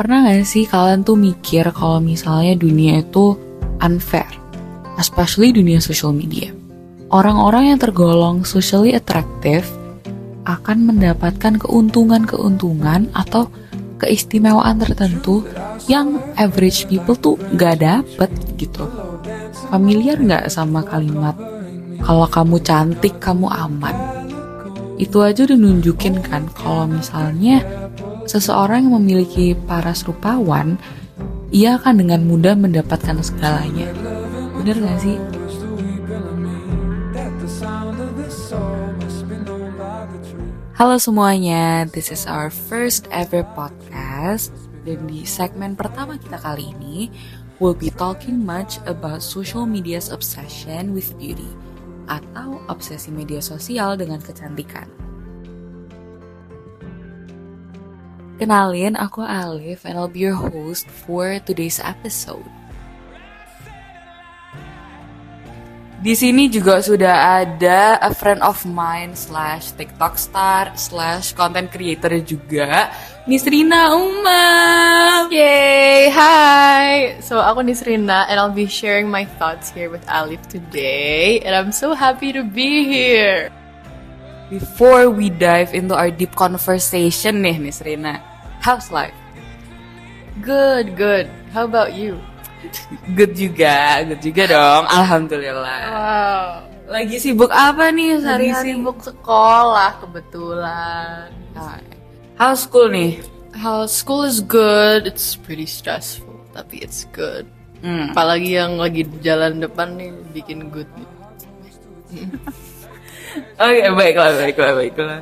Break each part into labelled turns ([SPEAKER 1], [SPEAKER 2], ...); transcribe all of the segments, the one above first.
[SPEAKER 1] Pernah gak sih kalian tuh mikir kalau misalnya dunia itu unfair? Especially dunia social media. Orang-orang yang tergolong socially attractive akan mendapatkan keuntungan-keuntungan atau keistimewaan tertentu yang average people tuh gak dapet gitu. Familiar gak sama kalimat kalau kamu cantik kamu aman? Itu aja udah nunjukin kan kalau misalnya seseorang yang memiliki paras rupawan, ia akan dengan mudah mendapatkan segalanya. Bener gak sih? Halo semuanya, this is our first ever podcast Dan di segmen pertama kita kali ini We'll be talking much about social media's obsession with beauty Atau obsesi media sosial dengan kecantikan Kenalin, aku Alif and I'll be your host for today's episode. Di sini juga sudah ada a friend of mine slash TikTok star slash content creator juga, Nisrina Uma.
[SPEAKER 2] Yay! Hi! So aku Nisrina and I'll be sharing my thoughts here with Alif today and I'm so happy to be here.
[SPEAKER 1] Before we dive into our deep conversation nih, Nisrina, How's life?
[SPEAKER 2] Good, good. How about you?
[SPEAKER 1] Good juga, good juga dong. Alhamdulillah.
[SPEAKER 2] Wow.
[SPEAKER 1] Lagi sibuk apa nih
[SPEAKER 2] Lagi
[SPEAKER 1] sehari-hari?
[SPEAKER 2] sibuk sekolah kebetulan.
[SPEAKER 1] How's school nih?
[SPEAKER 2] How school is good. It's pretty stressful, tapi it's good.
[SPEAKER 1] Hmm.
[SPEAKER 2] Apalagi yang lagi jalan depan nih bikin good.
[SPEAKER 1] Oke, baiklah, baiklah, baiklah.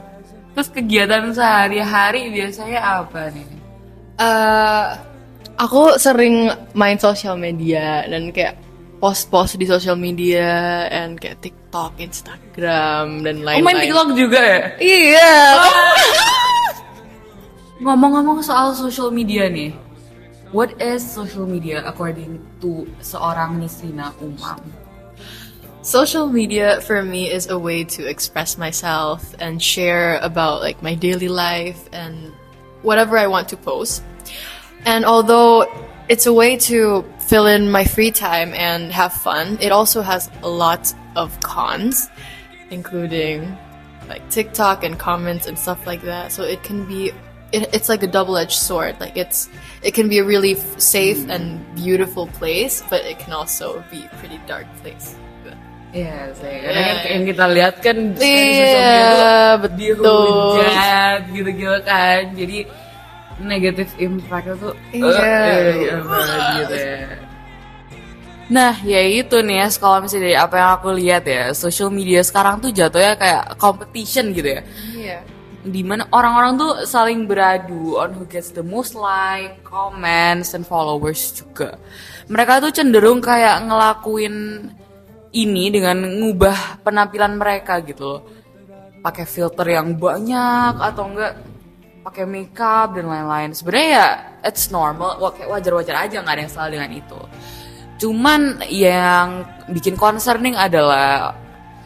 [SPEAKER 1] Terus kegiatan sehari-hari biasanya apa nih?
[SPEAKER 2] Eh, aku sering main sosial media dan kayak post-post di sosial media and kayak TikTok, Instagram dan
[SPEAKER 1] Oh,
[SPEAKER 2] lain-lain.
[SPEAKER 1] main TikTok juga ya?
[SPEAKER 2] Iya.
[SPEAKER 1] Ngomong-ngomong soal social media nih, what is social media according to seorang Nisrina Umam?
[SPEAKER 2] Social media for me is a way to express myself and share about like my daily life and whatever I want to post. And although it's a way to fill in my free time and have fun, it also has a lot of cons, including like TikTok and comments and stuff like that. So it can be it, it's like a double-edged sword. Like it's it can be a really safe and beautiful place, but it can also be a pretty dark place.
[SPEAKER 1] Iya sih,
[SPEAKER 2] Iya.
[SPEAKER 1] karena kan yang kita lihat kan di
[SPEAKER 2] Iya,
[SPEAKER 1] sosial media tuh
[SPEAKER 2] betul.
[SPEAKER 1] dihujat gitu-gitu kan, jadi negatif impactnya tuh
[SPEAKER 2] Iya.
[SPEAKER 1] eh, iya banget gitu ya. Nah, ya itu nih ya, kalau misalnya dari apa yang aku lihat ya, social media sekarang tuh jatuhnya kayak competition gitu ya.
[SPEAKER 2] Yeah.
[SPEAKER 1] Di mana orang-orang tuh saling beradu on who gets the most like, comments, and followers juga. Mereka tuh cenderung kayak ngelakuin ini dengan ngubah penampilan mereka gitu loh. Pakai filter yang banyak atau enggak pakai makeup dan lain-lain. Sebenarnya ya it's normal, wajar-wajar aja nggak ada yang salah dengan itu. Cuman yang bikin concerning adalah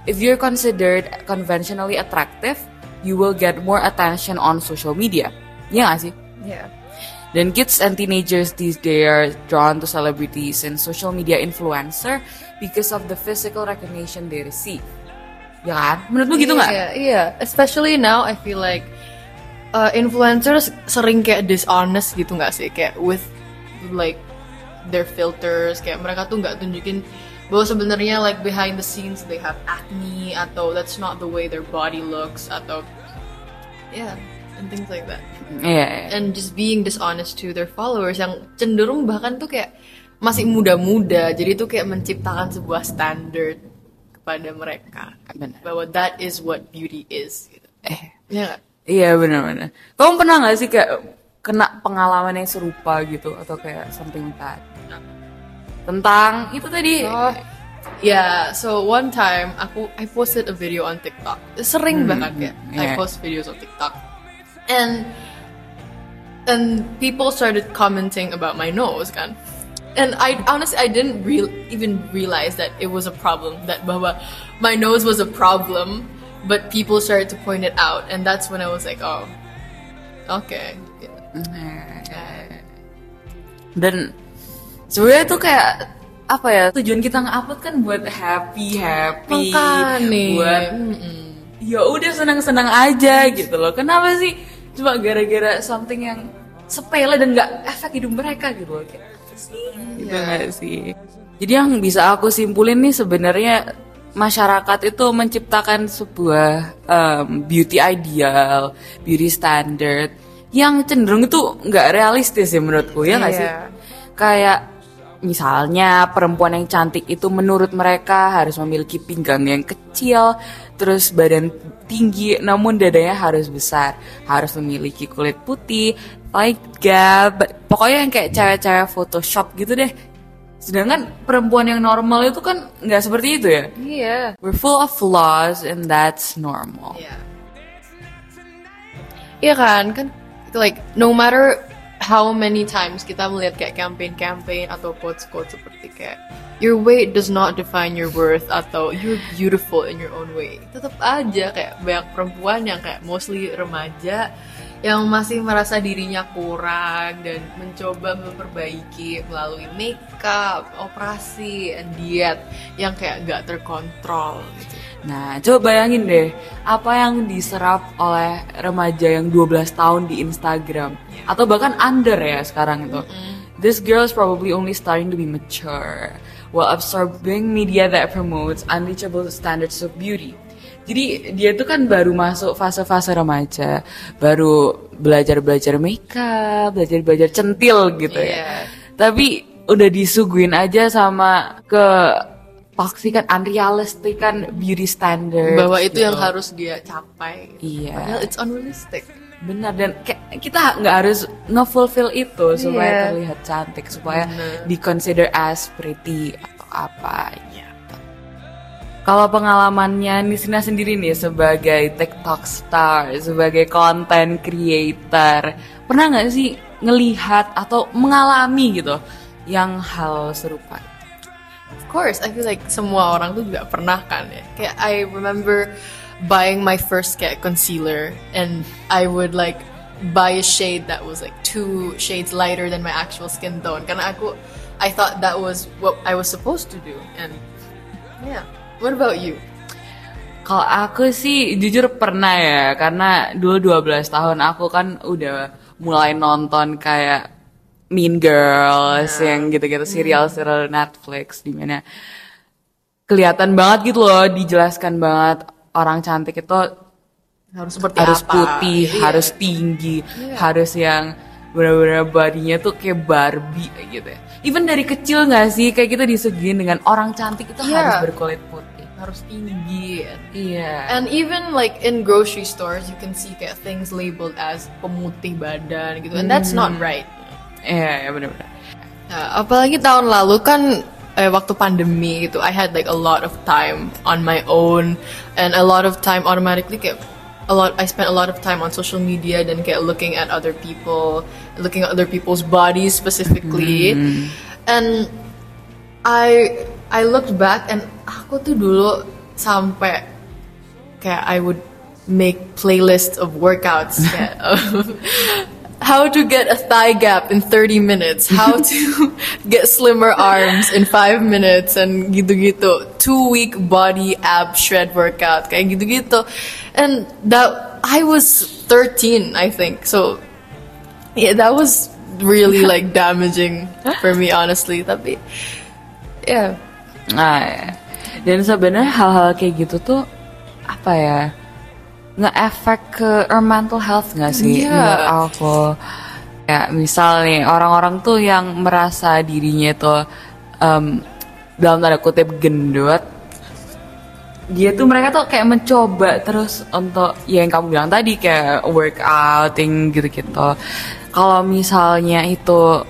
[SPEAKER 1] if you're considered conventionally attractive, you will get more attention on social media. Iya gak sih?
[SPEAKER 2] Yeah.
[SPEAKER 1] Dan kids and teenagers these days are drawn to celebrities and social media influencer because of the physical recognition they receive. Ya kan? Menurut lu gitu nggak?
[SPEAKER 2] Iya, iya. Especially now, I feel like uh, influencers sering kayak dishonest gitu nggak sih? Kayak with like their filters, kayak mereka tuh nggak tunjukin bahwa sebenarnya like behind the scenes they have acne atau that's not the way their body looks atau yeah and things like that.
[SPEAKER 1] Iya. iya.
[SPEAKER 2] and just being dishonest to their followers yang cenderung bahkan tuh kayak masih muda-muda jadi tuh kayak menciptakan sebuah standard kepada mereka
[SPEAKER 1] Benar.
[SPEAKER 2] bahwa that is what beauty is gitu.
[SPEAKER 1] Eh,
[SPEAKER 2] ya nggak?
[SPEAKER 1] iya benar-benar. Kamu pernah nggak sih kayak kena pengalaman yang serupa gitu atau kayak something like that? Tentang itu tadi.
[SPEAKER 2] Oh, yeah. So one time aku I posted a video on TikTok. Sering banget kayak
[SPEAKER 1] yeah.
[SPEAKER 2] I post videos on TikTok, and and people started commenting about my nose kan. And I honestly I didn't real even realize that it was a problem that bahwa my nose was a problem, but people started to point it out, and that's when I was like, oh, okay.
[SPEAKER 1] dan sebenarnya tuh kayak apa ya tujuan kita nge-upload kan buat happy happy
[SPEAKER 2] Makanya.
[SPEAKER 1] buat ya udah senang-senang aja gitu loh kenapa sih cuma gara-gara something yang sepele dan nggak efek hidup mereka gitu loh kayak apa sih gitu nggak sih? Jadi yang bisa aku simpulin nih sebenarnya masyarakat itu menciptakan sebuah um, beauty ideal beauty standard yang cenderung itu nggak realistis ya menurutku ya nggak sih?
[SPEAKER 2] Iya.
[SPEAKER 1] kayak misalnya perempuan yang cantik itu menurut mereka harus memiliki pinggang yang kecil, terus badan tinggi, namun dadanya harus besar, harus memiliki kulit putih, like gap, pokoknya yang kayak cewek-cewek Photoshop gitu deh. Sedangkan perempuan yang normal itu kan nggak seperti itu ya.
[SPEAKER 2] Iya.
[SPEAKER 1] We're full of flaws and that's normal.
[SPEAKER 2] Iya. Iya kan, kan like no matter how many times kita melihat kayak campaign-campaign atau quotes-quotes seperti kayak your weight does not define your worth atau you're beautiful in your own way. Tetap aja kayak banyak perempuan yang kayak mostly remaja yang masih merasa dirinya kurang dan mencoba memperbaiki melalui makeup, operasi, and diet yang kayak gak terkontrol gitu.
[SPEAKER 1] Nah, coba bayangin deh, apa yang diserap oleh remaja yang 12 tahun di Instagram atau bahkan under ya sekarang itu. This girl is probably only starting to be mature while absorbing media that promotes unreachable standards of beauty. Jadi dia tuh kan baru masuk fase-fase remaja, baru belajar-belajar makeup, belajar-belajar centil gitu ya.
[SPEAKER 2] Iya.
[SPEAKER 1] Tapi udah disuguhin aja sama ke toxic kan unrealistic kan beauty standard
[SPEAKER 2] bahwa itu yang harus dia capai.
[SPEAKER 1] Iya.
[SPEAKER 2] Padahal it's unrealistic.
[SPEAKER 1] benar dan kayak kita nggak harus nge-fulfill itu supaya
[SPEAKER 2] Iya.
[SPEAKER 1] terlihat cantik supaya
[SPEAKER 2] Bener.
[SPEAKER 1] di consider as pretty atau apa gitu. Kalau pengalamannya Nisina sendiri nih sebagai TikTok star, sebagai content creator, pernah nggak sih ngelihat atau mengalami gitu yang hal serupa?
[SPEAKER 2] Of course, I feel like semua orang tuh juga pernah kan ya. Kayak I remember buying my first kayak concealer and I would like buy a shade that was like two shades lighter than my actual skin tone. Karena aku I thought that was what I was supposed to do and yeah. What about you?
[SPEAKER 1] Kalau aku sih jujur pernah ya, karena dulu 12 tahun aku kan udah mulai nonton kayak Mean Girls yang gitu-gitu serial-serial Netflix di mana kelihatan banget gitu loh, dijelaskan banget orang cantik itu
[SPEAKER 2] Harus seperti
[SPEAKER 1] harus
[SPEAKER 2] apa?
[SPEAKER 1] putih,
[SPEAKER 2] Iya.
[SPEAKER 1] harus tinggi, harus yang benar-benar badinya tuh kayak Barbie gitu ya. Even dari kecil nggak sih kayak kita disuguhin dengan orang cantik itu
[SPEAKER 2] Iya.
[SPEAKER 1] harus berkulit putih.
[SPEAKER 2] harus tinggi and
[SPEAKER 1] Iya.
[SPEAKER 2] And even like in grocery stores, you can see kayak things labeled as pemutih badan gitu, and that's not right.
[SPEAKER 1] Iya, ya benar-benar.
[SPEAKER 2] Nah, apalagi tahun lalu kan eh, waktu pandemi gitu, I had like a lot of time on my own, and a lot of time automatically kayak a lot. I spent a lot of time on social media dan kayak looking at other people, looking at other people's bodies specifically, and I I looked back and aku tuh dulu sampai kayak I would make playlists of workouts kayak of how to get a thigh gap in 30 minutes, how to get slimmer arms in 5 minutes and gitu-gitu. Two week body ab shred workout kayak gitu-gitu. And that I was 13, I think. So yeah, that was really like damaging for me honestly. Tapi yeah.
[SPEAKER 1] Nah, dan sebenarnya hal-hal kayak gitu tuh apa ya nge-efek ke our mental health nggak sih?
[SPEAKER 2] Iya.
[SPEAKER 1] menurut aku. Ya misal nih orang-orang tuh yang merasa dirinya tuh em, dalam tanda kutip gendut dia tuh mereka tuh kayak mencoba terus untuk ya yang kamu bilang tadi kayak workouting gitu-gitu. Kalau misalnya itu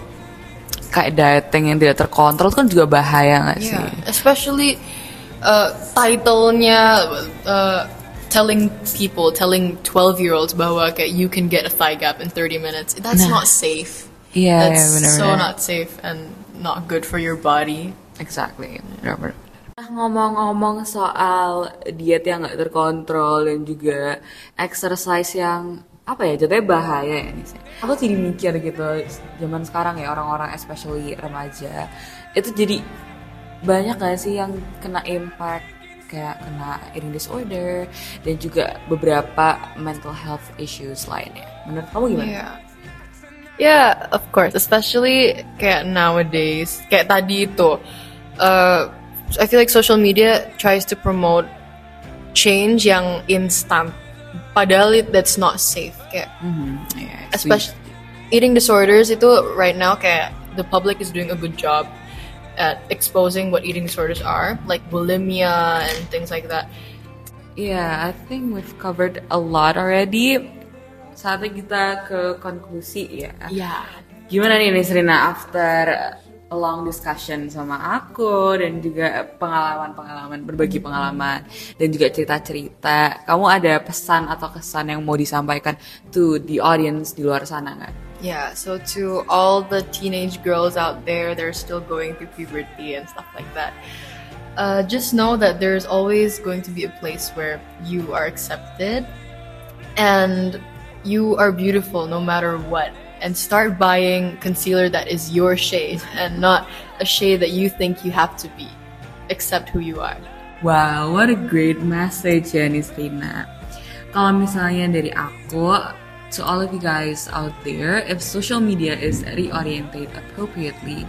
[SPEAKER 1] kayak dieting yang tidak terkontrol itu kan juga bahaya nggak sih?
[SPEAKER 2] Yeah, especially uh, title-nya uh, telling people, telling 12-year-olds bahwa kayak you can get a thigh gap in 30 minutes. That's
[SPEAKER 1] Nah.
[SPEAKER 2] not safe.
[SPEAKER 1] Iya,
[SPEAKER 2] That's so
[SPEAKER 1] benar-benar.
[SPEAKER 2] not safe and not good for your body.
[SPEAKER 1] Exactly. Nah, ngomong-ngomong soal diet yang nggak terkontrol dan juga exercise yang apa ya jatuhnya bahaya ya nih aku jadi mikir gitu zaman sekarang ya orang-orang especially remaja itu jadi banyak gak sih yang kena impact kayak kena eating disorder dan juga beberapa mental health issues lainnya menurut kamu gimana?
[SPEAKER 2] Yeah. Yeah, of course. Especially kayak nowadays, kayak tadi itu. Uh, I feel like social media tries to promote change yang instant. Padahal it, that's not safe. Kayak,
[SPEAKER 1] Mhm, yeah,
[SPEAKER 2] especially eating disorders itu right now kayak the public is doing a good job at exposing what eating disorders are, like bulimia and things like that.
[SPEAKER 1] Yeah, I think we've covered a lot already. Saatnya kita ke konklusi ya.
[SPEAKER 2] Yeah.
[SPEAKER 1] Gimana nih Nisrina after a long discussion sama aku dan juga pengalaman-pengalaman berbagi pengalaman dan juga cerita-cerita. Kamu ada pesan atau kesan yang mau disampaikan to the audience di luar sana nggak?
[SPEAKER 2] Yeah, so to all the teenage girls out there that are still going through puberty and stuff like that, uh, just know that there's always going to be a place where you are accepted and you are beautiful no matter what. And start buying concealer that is your shade and not a shade that you think you have to be. Accept who you are.
[SPEAKER 1] Wow, what a great message Nisrina. Kalau misalnya dari aku, to all of you guys out there, if social media is reoriented appropriately,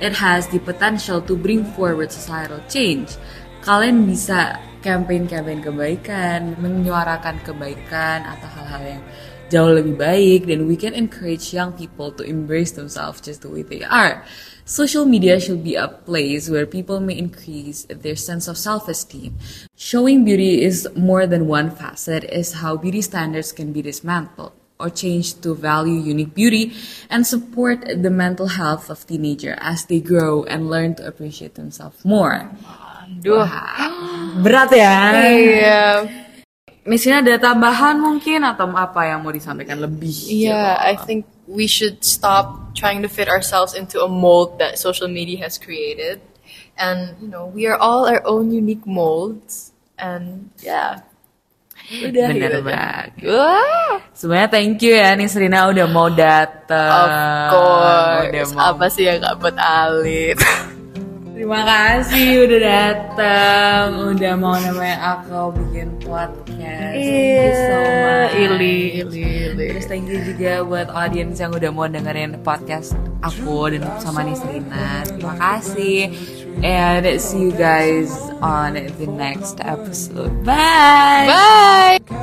[SPEAKER 1] it has the potential to bring forward societal change. Kalian bisa campaign-campaign kebaikan, menyuarakan kebaikan atau hal-hal yang jauh lebih baik, dan we can encourage young people to embrace themselves just the way they are. Social media should be a place where people may increase their sense of self-esteem. Showing beauty is more than one facet is how beauty standards can be dismantled or change to value unique beauty and support the mental health of teenager as they grow and learn to appreciate themselves more.
[SPEAKER 2] Duh.
[SPEAKER 1] Berat ya.
[SPEAKER 2] Iya.
[SPEAKER 1] Misalnya ada tambahan mungkin atau apa yang mau disampaikan lebih?
[SPEAKER 2] Yeah,
[SPEAKER 1] gitu?
[SPEAKER 2] I think we should stop trying to fit ourselves into a mold that social media has created. And, you know, we are all our own unique molds. And, yeah. Udah,
[SPEAKER 1] Bener
[SPEAKER 2] aja.
[SPEAKER 1] banget.
[SPEAKER 2] Wah,
[SPEAKER 1] Sebenarnya thank you ya nih Serina udah mau dateng.
[SPEAKER 2] of course.
[SPEAKER 1] Udah mau.
[SPEAKER 2] Apa sih yang gak buat alit?
[SPEAKER 1] Terima kasih udah dateng, udah mau nemenin aku bikin podcast. Thank you so much.
[SPEAKER 2] Iya, Ili, ili, ili.
[SPEAKER 1] Terus thank you juga buat audience yang udah mau dengerin podcast aku dan sama Nisrina. Terima kasih. And see you guys on the next episode. Bye.
[SPEAKER 2] Bye!